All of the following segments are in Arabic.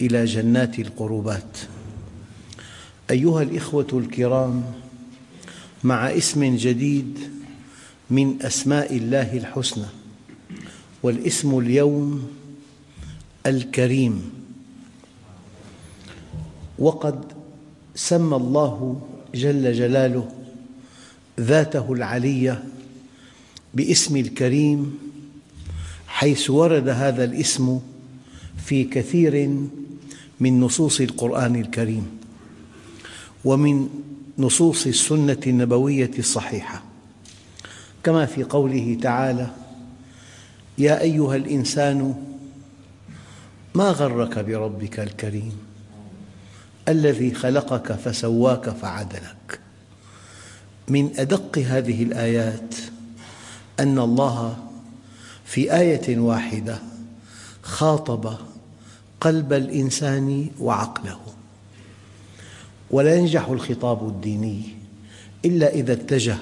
إلى جنات القربات. أيها الإخوة الكرام مع اسم جديد من أسماء الله الحسنى والاسم اليوم الكريم. وقد سمى الله جل جلاله ذاته العلية باسم الكريم حيث ورد هذا الاسم في كثير من نصوص القرآن الكريم ومن نصوص السنة النبوية الصحيحة. كما في قوله تعالى يا أيها الإنسان ما غرك بربك الكريم؟ الذي خلقك فسواك فعدلك. من أدق هذه الآيات أن الله في آية واحدة خاطب قلب الإنسان وعقله. ولا ينجح الخطاب الديني إلا إذا اتجه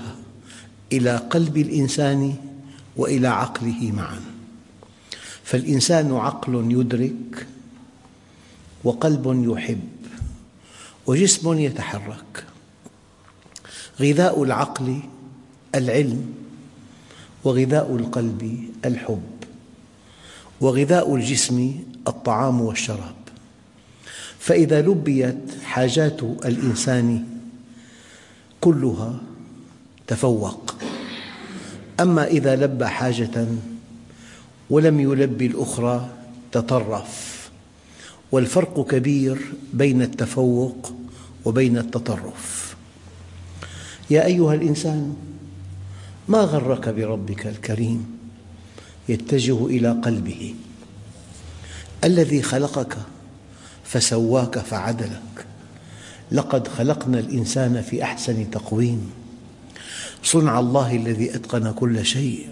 إلى قلب الإنسان وإلى عقله معا. فالإنسان عقل يدرك وقلب يحب وجسم يتحرك. غذاء العقل العلم وغذاء القلب الحب. وغذاء الجسم الطعام والشراب. فإذا لبيت حاجات الإنسان كلها تفوق. أما إذا لبى حاجة ولم يلبي الأخرى تطرف. والفرق كبير بين التفوق وبين التطرف. يا أيها الإنسان ما غرك بربك الكريم؟ يتجه إلى قلبه. الذي خلقك فسواك فعدلك. لقد خلقنا الإنسان في أحسن تقويم. صنع الله الذي أتقن كل شيء.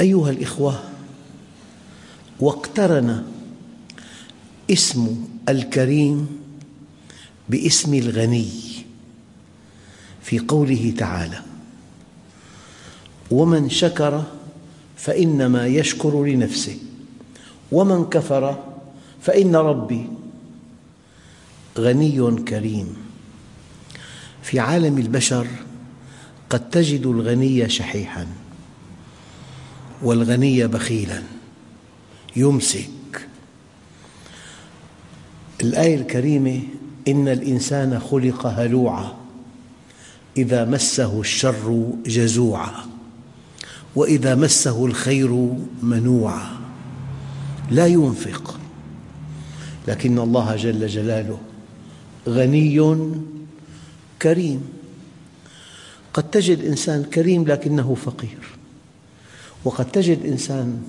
أيها الإخوة واقترن اسم الكريم باسم الغني في قوله تعالى ومن شكر فإنما يشكر لنفسه. ومن كفر فإن ربي غني كريم. في عالم البشر قد تجد الغني شحيحاً والغني بخيلاً. يمسك. الآية الكريمة إن الإنسان خلق هلوعاً إذا مسه الشر جزوعاً. وإذا مسه الخير منوعاً لا ينفق. لكن الله جل جلاله غني كريم. قد تجد إنسان كريم لكنه فقير. وقد تجد إنسان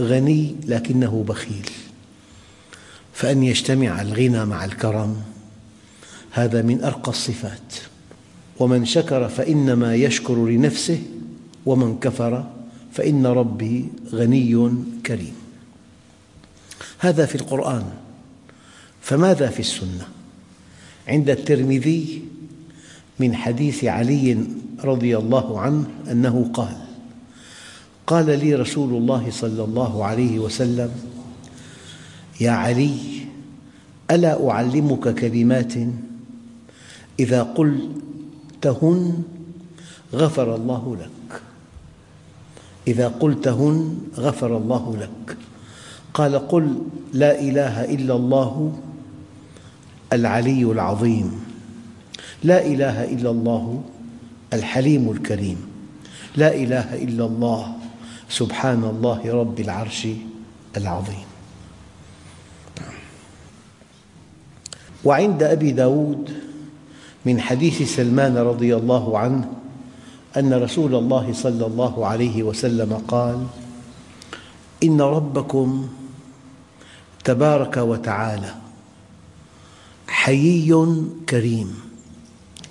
غني لكنه بخيل. فأن يجتمع الغنى مع الكرم هذا من أرقى الصفات. ومن شكر فإنما يشكر لنفسه ومن كفر فإن ربي غني كريم. هذا في القرآن فماذا في السنة؟ عند الترمذي من حديث علي رضي الله عنه أنه قال قال لي رسول الله صلى الله عليه وسلم يا علي ألا أعلمك كلمات؟ إذا قلتهن غفر الله لك. إذا قلتهن غفر الله لك. قال قل لا إله إلا الله العلي العظيم. لا إله إلا الله الحليم الكريم. لا إله إلا الله سبحان الله رب العرش العظيم. وعند أبي داود من حديث سلمان رضي الله عنه أن رسول الله صلى الله عليه وسلم قال إن ربكم تبارك وتعالى حيي كريم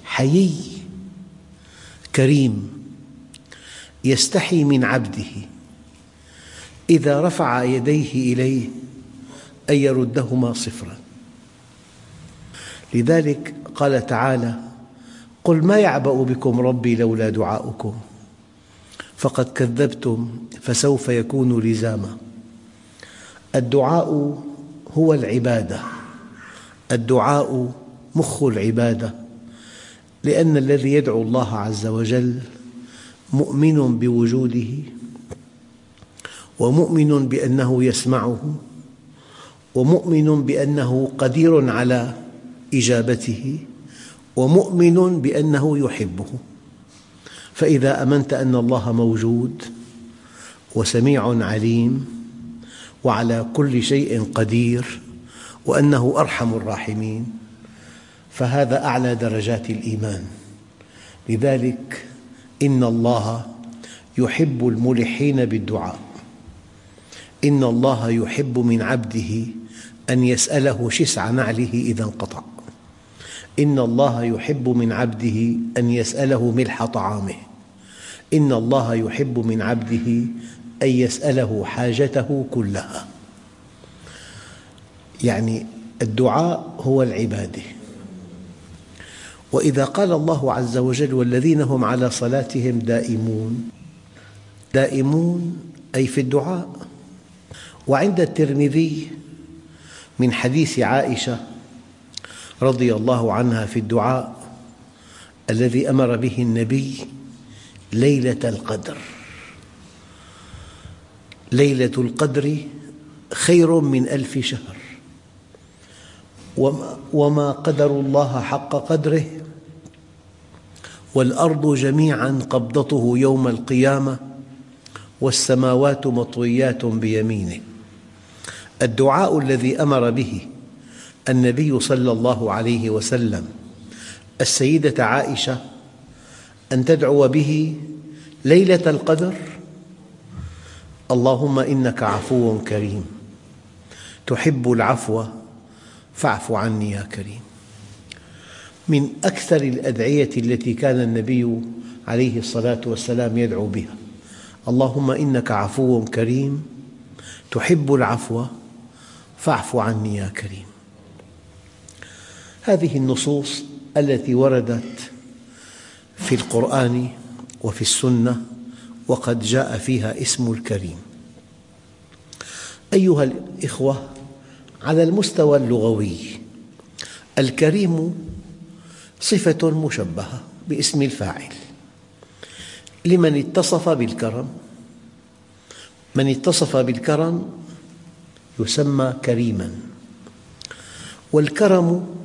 حيي كريم يستحي من عبده إذا رفع يديه إليه أن يردهما صفرا. لذلك قال تعالى قل ما يعبأ بكم ربي لولا دعاؤكم فقد كذبتم فسوف يكون لزاما الدعاء هو العبادة الدعاء مخ العبادة لأن الذي يدعو الله عز وجل مؤمن بوجوده ومؤمن بأنه يسمعه ومؤمن بأنه قدير على إجابته ومؤمن بأنه يحبه. فإذا أمنت أن الله موجود وسميع عليم وعلى كل شيء قدير وأنه أرحم الراحمين فهذا أعلى درجات الإيمان. لذلك إن الله يحب الملحين بالدعاء. إن الله يحب من عبده أن يسأله شسع نعله إذا انقطع. إن الله يحب من عبده أن يسأله ملح طعامه. إن الله يحب من عبده أن يسأله حاجته كلها. يعني الدعاء هو العبادة. وإذا قال الله عز وجل والذين هم على صلاتهم دائمون دائمون أي في الدعاء. وعند الترمذي من حديث عائشة رضي الله عنها في الدعاء الذي أمر به النبي ليلة القدر. ليلة القدر خير من ألف شهر. وما قدر الله حق قدره والأرض جميعا قبضته يوم القيامة والسماوات مطويات بيمينه. الدعاء الذي أمر به النبي صلى الله عليه وسلم السيدة عائشة أن تدعو به ليلة القدر اللهم إنك عفو كريم تحب العفو فاعف عني يا كريم. من أكثر الأدعية التي كان النبي عليه الصلاة والسلام يدعو بها اللهم إنك عفو كريم تحب العفو فاعف عني يا كريم. هذه النصوص التي وردت في القرآن وفي السنة وقد جاء فيها اسم الكريم. أيها الإخوة على المستوى اللغوي الكريم صفة مشبهة باسم الفاعل. لمن اتصف بالكرم من اتصف بالكرم يسمى كريما. والكرم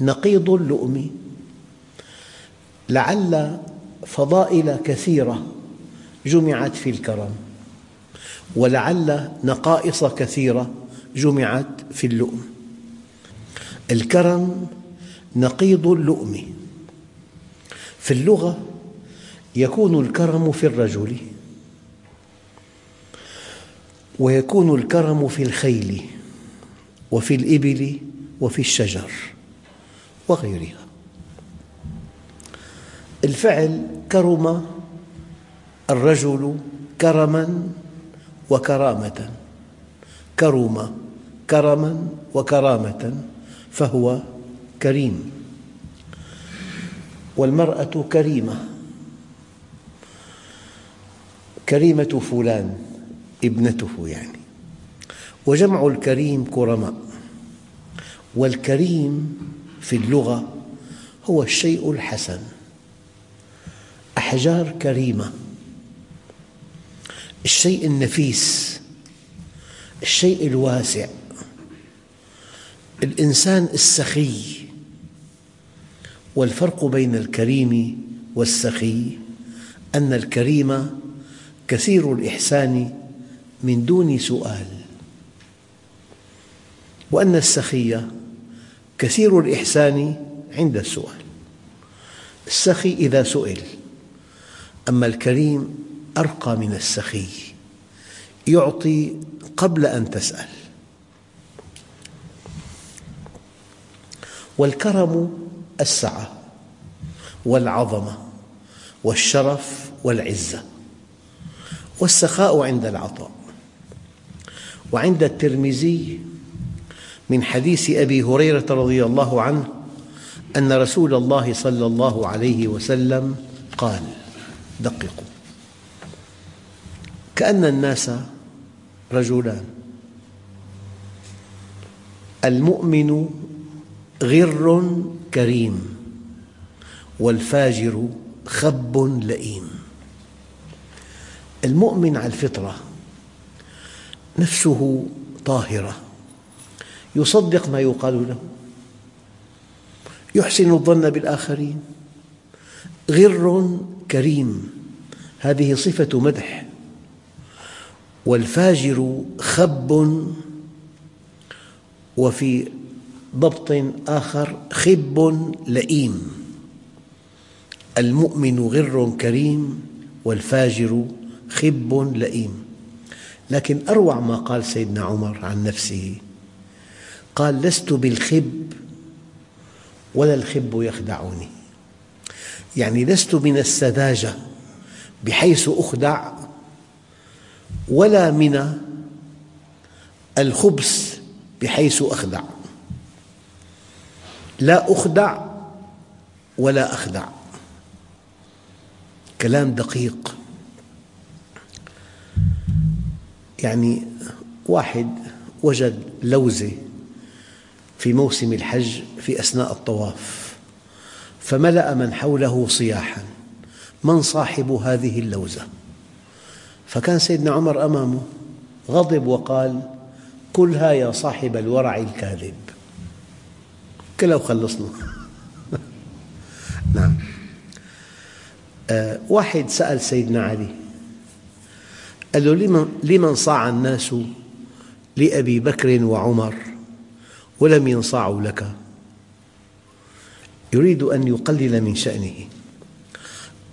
نقيض اللؤم. لعل فضائل كثيرة جمعت في الكرم ولعل نقائص كثيرة جمعت في اللؤم. الكرم نقيض اللؤم. في اللغة يكون الكرم في الرجل ويكون الكرم في الخيل وفي الإبل وفي الشجر. وغيرها. الفعل كرم الرجل كرما وكرامة. كرم كرما وكرامة فهو كريم. والمرأة كريمة. كريمة فلان ابنته يعني. وجمع الكريم كرماء. والكريم في اللغة هو الشيء الحسن. أحجار كريمة. الشيء النفيس. الشيء الواسع. الإنسان السخي. والفرق بين الكريم والسخي أن الكريم كثير الإحسان من دون سؤال. وأن السخي كثير الإحسان عند السؤال. السخي إذا سئل أما الكريم أرقى من السخي يعطي قبل أن تسأل. والكرم السعة والعظمة والشرف والعزة والسخاء عند العطاء. وعند الترمذي من حديث أبي هريرة رضي الله عنه أن رسول الله صلى الله عليه وسلم قال دققوا. كأن الناس رجلان. المؤمن غر كريم والفاجر خب لئيم. المؤمن على الفطرة نفسه طاهرة. يصدق ما يقال له. يحسن الظن بالآخرين. غر كريم. هذه صفة مدح. والفاجر خب وفي ضبط آخر خب لئيم. المؤمن غر كريم والفاجر خب لئيم. لكن أروع ما قال سيدنا عمر عن نفسه قال لست بالخب ولا الخب يخدعني. يعني لست من السذاجة بحيث أخدع ولا من الخبث بحيث أخدع. لا أخدع ولا أخدع. كلام دقيق. يعني واحد وجد لوزة في موسم الحج في أثناء الطواف. فملأ من حوله صياحا. من صاحب هذه اللوزة؟ فكان سيدنا عمر أمامه غضب وقال كلها يا صاحب الورع الكاذب. كلها وخلصنا نعم. آه واحد سأل سيدنا علي قال له لمن, لمن صاع الناس؟ لأبي بكر وعمر. ولم ينصاعوا لك. يريد أن يقلل من شأنه.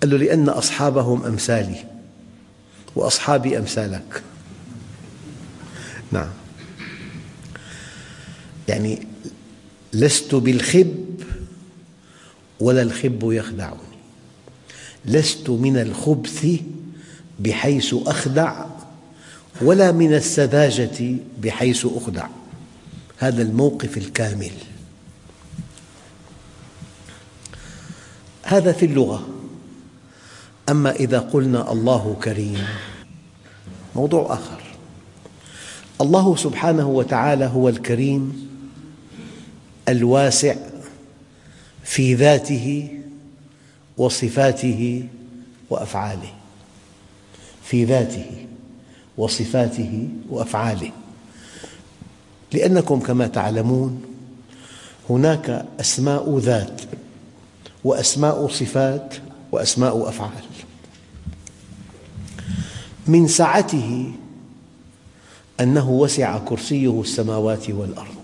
قال له لأن أصحابهم أمثالي وأصحابي أمثالك. نعم. يعني لست بالخب ولا الخب يخدعني. لست من الخبث بحيث أخدع ولا من السذاجة بحيث أخدع. هذا الموقف الكامل. هذا في اللغة. أما إذا قلنا الله كريم موضوع آخر. الله سبحانه وتعالى هو الكريم الواسع في ذاته وصفاته وأفعاله. في ذاته وصفاته وأفعاله. لأنكم كما تعلمون هناك أسماء ذات وأسماء صفات وأسماء أفعال. من سعته أنه وسع كرسيه السماوات والأرض.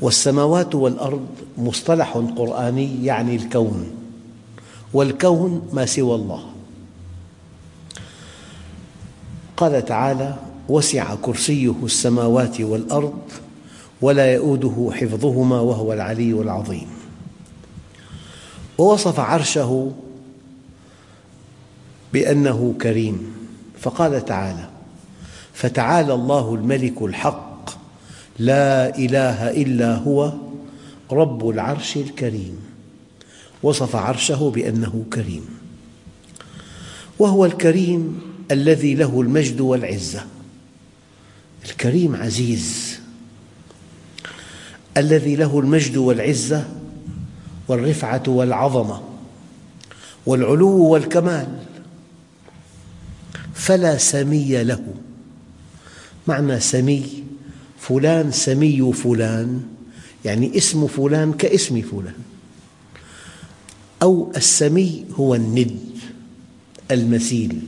والسماوات والأرض مصطلح قرآني يعني الكون والكون ما سوى الله. قال تعالى وسع كرسيه السماوات والأرض ولا يؤوده حفظهما وهو العلي العظيم. ووصف عرشه بأنه كريم فقال تعالى فتعالى الله الملك الحق لا إله إلا هو رب العرش الكريم وصف عرشه بأنه كريم وهو الكريم الذي له المجد والعزة. الكريم عزيز الذي له المجد والعزة والرفعة والعظمة والعلو والكمال فلا سمي له. معنى سمي فلان سمي فلان يعني اسم فلان كاسم فلان. أو السمي هو الند المثيل.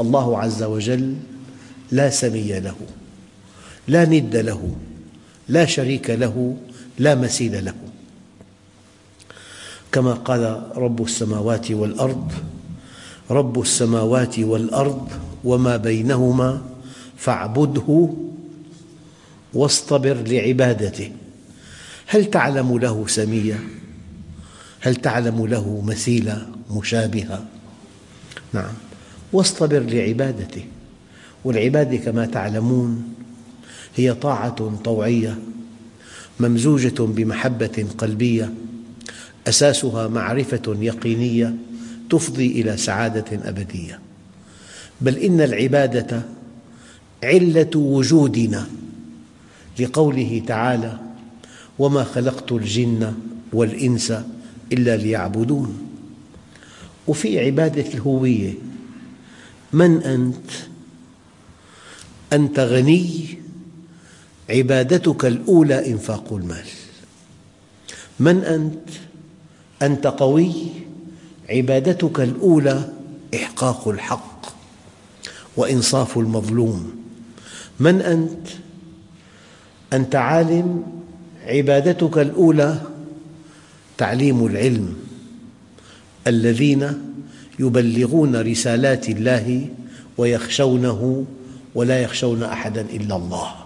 الله عز وجل لا سمي له. لا ند له لا شريك له لا مثيل له كما قال رب السماوات والأرض رب السماوات والأرض وما بينهما فاعبده واصطبر لعبادته هل تعلم له سمية؟ هل تعلم له مثيلة مشابهة؟ نعم واصطبر لعبادته والعبادة كما تعلمون هي طاعة طوعية ممزوجة بمحبة قلبية أساسها معرفة يقينية تفضي إلى سعادة أبدية بل إن العبادة علة وجودنا لقوله تعالى وما خلقت الجن والإنس إلا ليعبدون وفي عبادة الهوية من أنت؟ أنت غني عبادتك الأولى إنفاق المال. من أنت؟ أنت قوي؟ عبادتك الأولى إحقاق الحق وإنصاف المظلوم. من أنت؟ أنت عالم. عبادتك الأولى تعليم العلم. الذين يبلغون رسالات الله ويخشونه ولا يخشون أحدا إلا الله.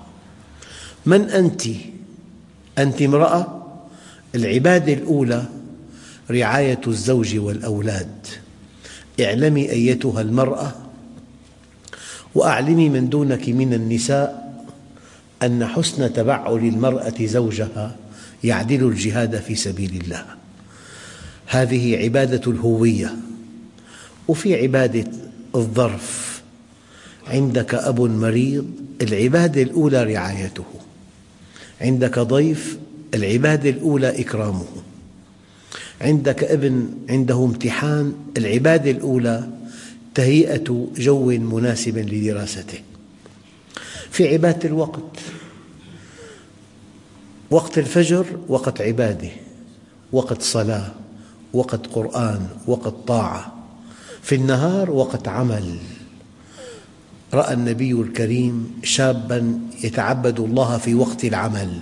من أنت؟ أنت امرأة؟ العبادة الأولى رعاية الزوج والأولاد. اعلمي أيتها المرأة وأعلمي من دونك من النساء أن حسن تبعل المرأة زوجها يعدل الجهاد في سبيل الله. هذه عبادة الهوية. وفي عبادة الظرف. عندك أب مريض العبادة الأولى رعايته. عندك ضيف العبادة الأولى إكرامه. عندك ابن عنده امتحان العبادة الأولى تهيئة جو مناسب لدراسته. في عبادة الوقت وقت الفجر وقت عبادة وقت صلاة وقت قرآن وقت طاعة. في النهار وقت عمل. رأى النبي الكريم شابا يتعبد الله في وقت العمل.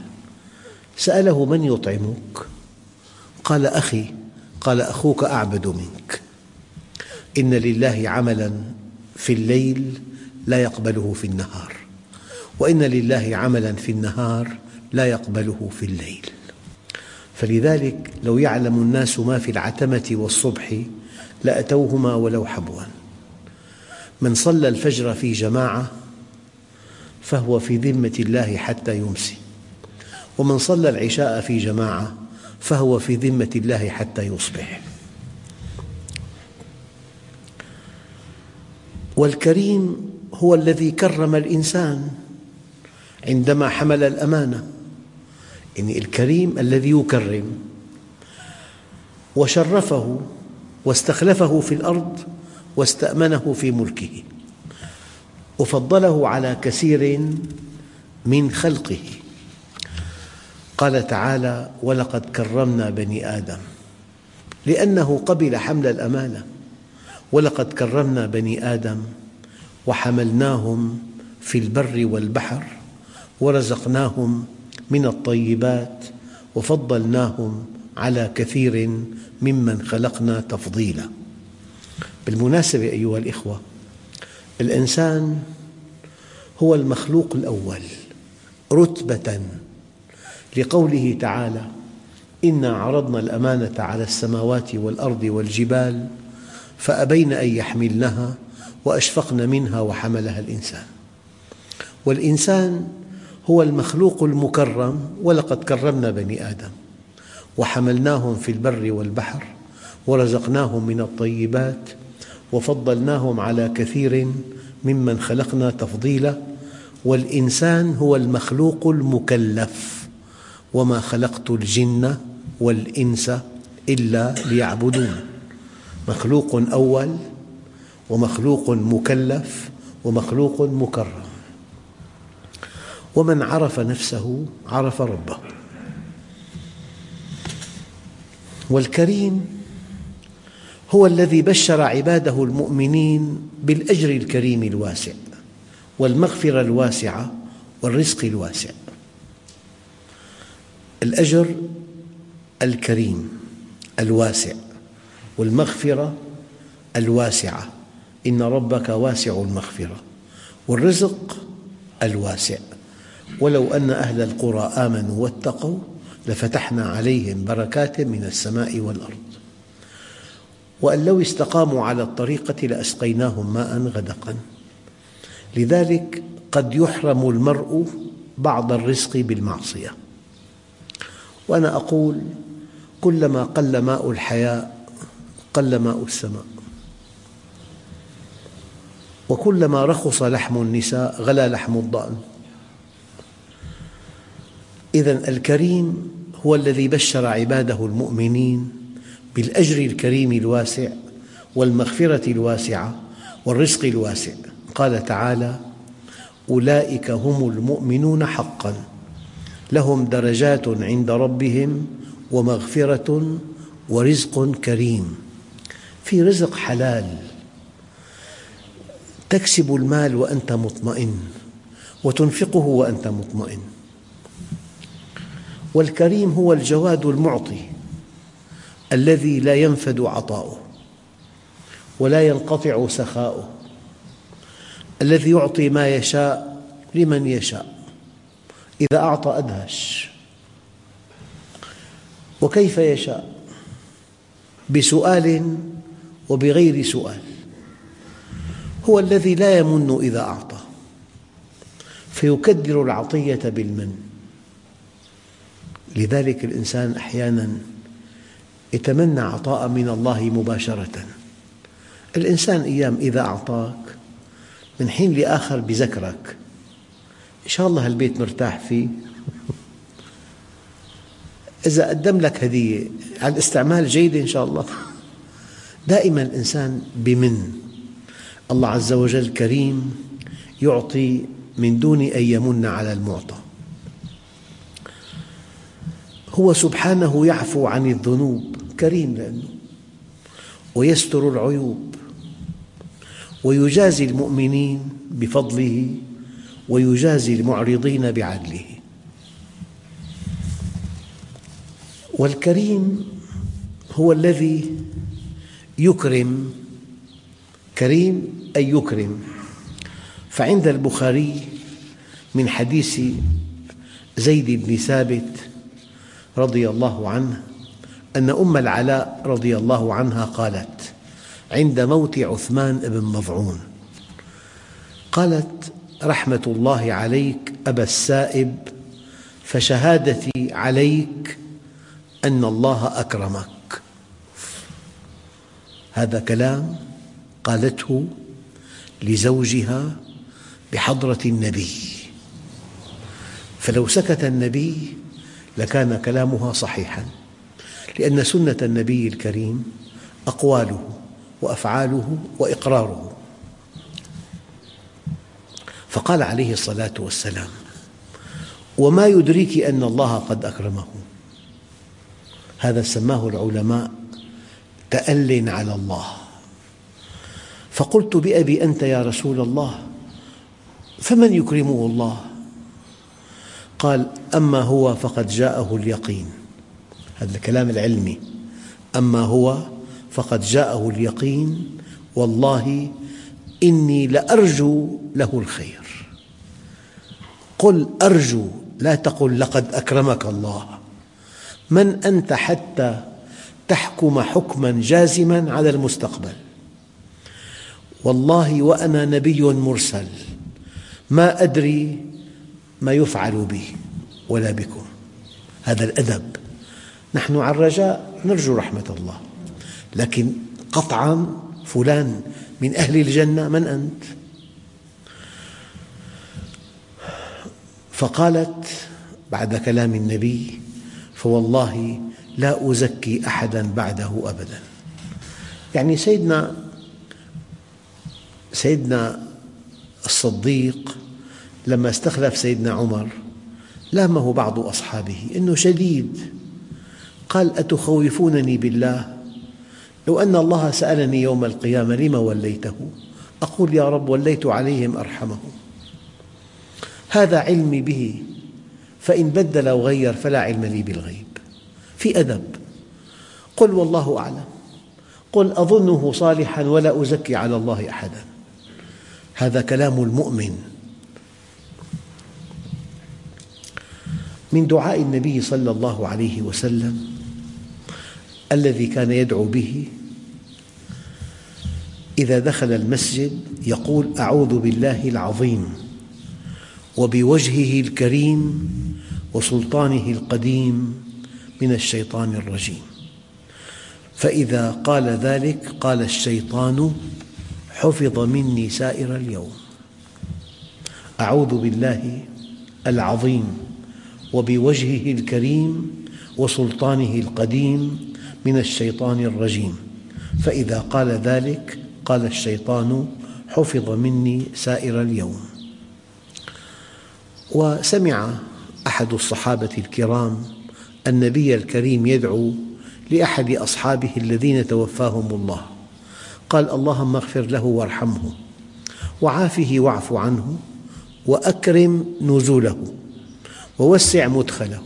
سأله من يطعمك؟ قال أخي قال أخوك أعبد منك. إن لله عملا في الليل لا يقبله في النهار وإن لله عملا في النهار لا يقبله في الليل. فلذلك لو يعلم الناس ما في العتمة والصبح لأتوهما ولو حبوا من صلى الفجر في جماعة فهو في ذمة الله حتى يمسي. ومن صلى العشاء في جماعة فهو في ذمة الله حتى يصبح. والكريم هو الذي كرم الإنسان عندما حمل الأمانة. يعني الكريم الذي يكرم. وشرفه واستخلفه في الأرض واستأمنه في ملكه. وفضله على كثير من خلقه. قال تعالى ولقد كرمنا بني آدم. لأنه قبل حمل الأمانة. ولقد كرمنا بني آدم وحملناهم في البر والبحر ورزقناهم من الطيبات وفضلناهم على كثير ممن خلقنا تفضيلا. بالمناسبة أيها الإخوة الإنسان هو المخلوق الأول رتبة لقوله تعالى إنا عرضنا الأمانة على السماوات والأرض والجبال فأبين أن يحملنها وأشفقن منها وحملها الإنسان. والإنسان هو المخلوق المكرم ولقد كرمنا بني آدم وحملناهم في البر والبحر ورزقناهم من الطيبات وفضلناهم على كثير ممن خلقنا تفضيلا والإنسان هو المخلوق المكلف وما خلقت الجن والإنس إلا ليعبدون مخلوق أول ومخلوق مكلف ومخلوق مكرم ومن عرف نفسه عرف ربه والكريم هو الذي بشر عباده المؤمنين بالأجر الكريم الواسع والمغفرة الواسعة والرزق الواسع. الأجر الكريم الواسع والمغفرة الواسعة. إن ربك واسع المغفرة والرزق الواسع. ولو أن أهل القرى آمنوا واتقوا لفتحنا عليهم بركات من السماء والأرض. وأن لو استقاموا على الطريقة لأسقيناهم ماء غدقا. لذلك قد يحرم المرء بعض الرزق بالمعصية. وأنا أقول كلما قل ماء الحياة قل ماء السماء. وكلما رخص لحم النساء غلا لحم الضأن. إذا الكريم هو الذي بشر عباده المؤمنين بالأجر الكريم الواسع والمغفرة الواسعة والرزق الواسع. قال تعالى أولئك هم المؤمنون حقا. لهم درجات عند ربهم ومغفرة ورزق كريم. في رزق حلال تكسب المال وأنت مطمئن وتنفقه وأنت مطمئن. والكريم هو الجواد المعطي. الذي لا ينفد عطاؤه ولا ينقطع سخاؤه الذي يعطي ما يشاء لمن يشاء إذا أعطى أدهش. وكيف يشاء؟ بسؤال وبغير سؤال. هو الذي لا يمن إذا أعطى فيكدر العطية بالمن. لذلك الإنسان أحياناً يتمنى عطاء من الله مباشرة. الإنسان أيام إذا أعطاك من حين لآخر بذكرك. إن شاء الله البيت مرتاح فيه. إذا قدم لك هدية على الاستعمال جيدة إن شاء الله. دائما الإنسان بمن. الله عز وجل كريم يعطي من دون أن يمن على المعطى. هو سبحانه يعفو عن الذنوب. كريم لأنه ويستر العيوب ويجازي المؤمنين بفضله ويجازي المعرضين بعدله. والكريم هو الذي يكرم كريم أي يكرم. فعند البخاري من حديث زيد بن ثابت رضي الله عنه أن أم العلاء رضي الله عنها قالت عند موت عثمان بن مظعون قالت رحمة الله عليك أبا السائب فشهادتي عليك أن الله أكرمك. هذا كلام قالته لزوجها بحضرة النبي. فلو سكت النبي لكان كلامها صحيحاً. لأن سنة النبي الكريم أقواله وأفعاله وإقراره. فقال عليه الصلاة والسلام وما يدريك أن الله قد أكرمه. هذا سماه العلماء تأل على الله. فقلت بأبي أنت يا رسول الله فمن يكرمه الله؟ قال أما هو فقد جاءه اليقين. هذا الكلام العلمي. أما هو فقد جاءه اليقين والله إني لأرجو له الخير. قل أرجو لا تقل لقد أكرمك الله. من أنت حتى تحكم حكما جازما على المستقبل؟ والله وأنا نبي مرسل ما أدري ما يفعل بي ولا بكم. هذا الأدب. نحن على الرجاء نرجو رحمة الله لكن قطعا فلان من أهل الجنة من أنت؟ فقالت بعد كلام النبي فوالله لا أزكي أحدا بعده أبدا يعني سيدنا سيدنا الصديق لما استخلف سيدنا عمر لامه بعض أصحابه أنه شديد قال أتخوفونني بالله؟ لو أن الله سألني يوم القيامة لم وليته. أقول يا رب وليت عليهم أرحمهم. هذا علمي به. فإن بدل وغير فلا علم لي بالغيب. في أدب. قل والله أعلم. قل أظنه صالحا ولا أزكي على الله أحدا. هذا كلام المؤمن. من دعاء النبي صلى الله عليه وسلم الذي كان يدعو به. إذا دخل المسجد يقول أعوذ بالله العظيم وبوجهه الكريم وسلطانه القديم من الشيطان الرجيم. فإذا قال ذلك قال الشيطان حفظ مني سائر اليوم. أعوذ بالله العظيم وبوجهه الكريم وسلطانه القديم من الشيطان الرجيم. فإذا قال ذلك قال الشيطان حفظ مني سائر اليوم. وسمع أحد الصحابة الكرام النبي الكريم يدعو لأحد أصحابه الذين توفاهم الله. قال اللهم اغفر له وارحمه وعافه واعف عنه وأكرم نزوله ووسع مدخله.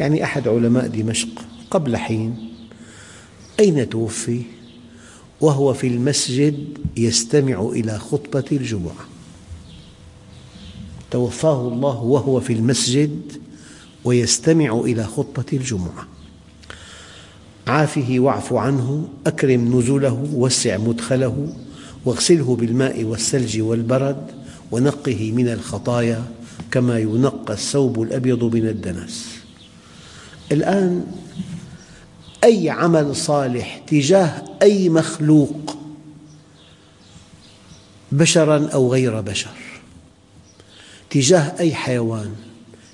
يعني أحد علماء دمشق قبل حين. أين توفي؟ وهو في المسجد يستمع إلى خطبة الجمعة. توفاه الله وهو في المسجد ويستمع إلى خطبة الجمعة. عافه واعف عنه أكرم نزله وسع مدخله واغسله بالماء والثلج والبرد ونقه من الخطايا كما ينقى الثوب الأبيض من الدنس. الآن أي عمل صالح تجاه أي مخلوق بشرا أو غير بشر تجاه أي حيوان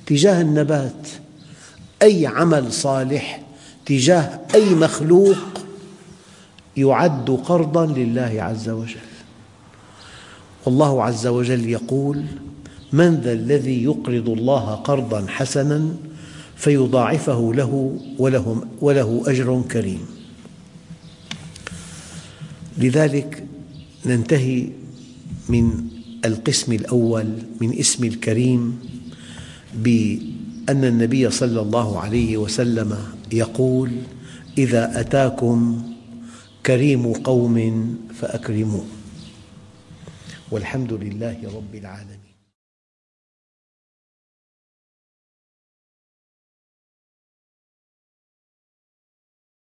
تجاه النبات أي عمل صالح تجاه أي مخلوق يعد قرضا لله عز وجل. والله عز وجل يقول من ذا الذي يقرض الله قرضا حسنا فيضاعفه له وله, وله أجر كريم. لذلك ننتهي من القسم الأول من اسم الكريم بأن النبي صلى الله عليه وسلم يقول إذا أتاكم كريم قوم فأكرموه. والحمد لله رب العالمين.